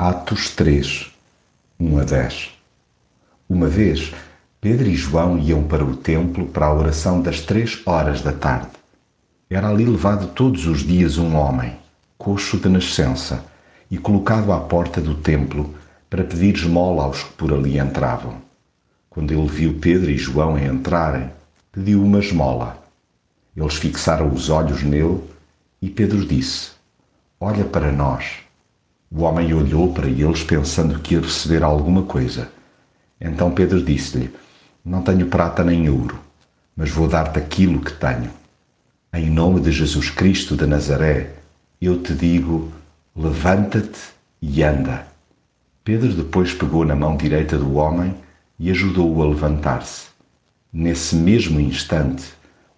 Atos 3, 1 a 10 Uma vez, Pedro e João iam para o templo para a oração das três horas da tarde. Era ali levado todos os dias um homem, coxo de nascença, e colocado à porta do templo para pedir esmola aos que por ali entravam. Quando ele viu Pedro e João entrarem, pediu uma esmola. Eles fixaram os olhos nele e Pedro disse: Olha para nós. O homem olhou para eles pensando que ia receber alguma coisa. Então Pedro disse-lhe: Não tenho prata nem ouro, mas vou dar-te aquilo que tenho. Em nome de Jesus Cristo de Nazaré, eu te digo: levanta-te e anda. Pedro depois pegou na mão direita do homem e ajudou-o a levantar-se. Nesse mesmo instante,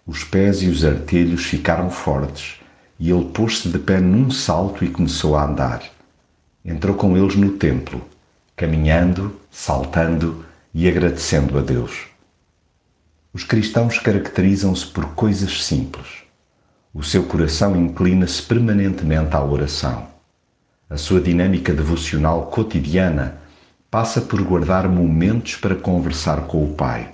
os pés e os artelhos ficaram fortes e ele pôs-se de pé num salto e começou a andar entrou com eles no templo, caminhando, saltando e agradecendo a Deus. Os cristãos caracterizam-se por coisas simples. O seu coração inclina-se permanentemente à oração. A sua dinâmica devocional cotidiana passa por guardar momentos para conversar com o Pai.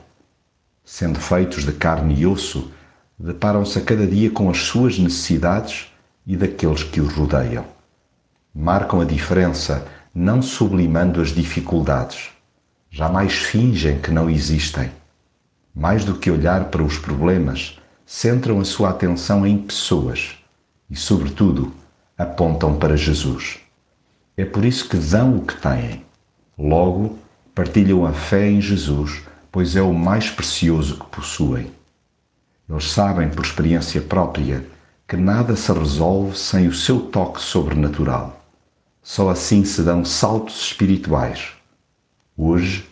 Sendo feitos de carne e osso, deparam-se a cada dia com as suas necessidades e daqueles que os rodeiam marcam a diferença não sublimando as dificuldades. Jamais fingem que não existem. Mais do que olhar para os problemas, centram a sua atenção em pessoas e, sobretudo, apontam para Jesus. É por isso que dão o que têm. Logo, partilham a fé em Jesus, pois é o mais precioso que possuem. Eles sabem, por experiência própria, que nada se resolve sem o seu toque sobrenatural. Só assim se dão saltos espirituais. Hoje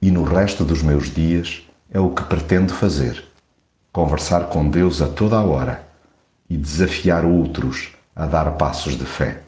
e no resto dos meus dias é o que pretendo fazer: conversar com Deus a toda a hora e desafiar outros a dar passos de fé.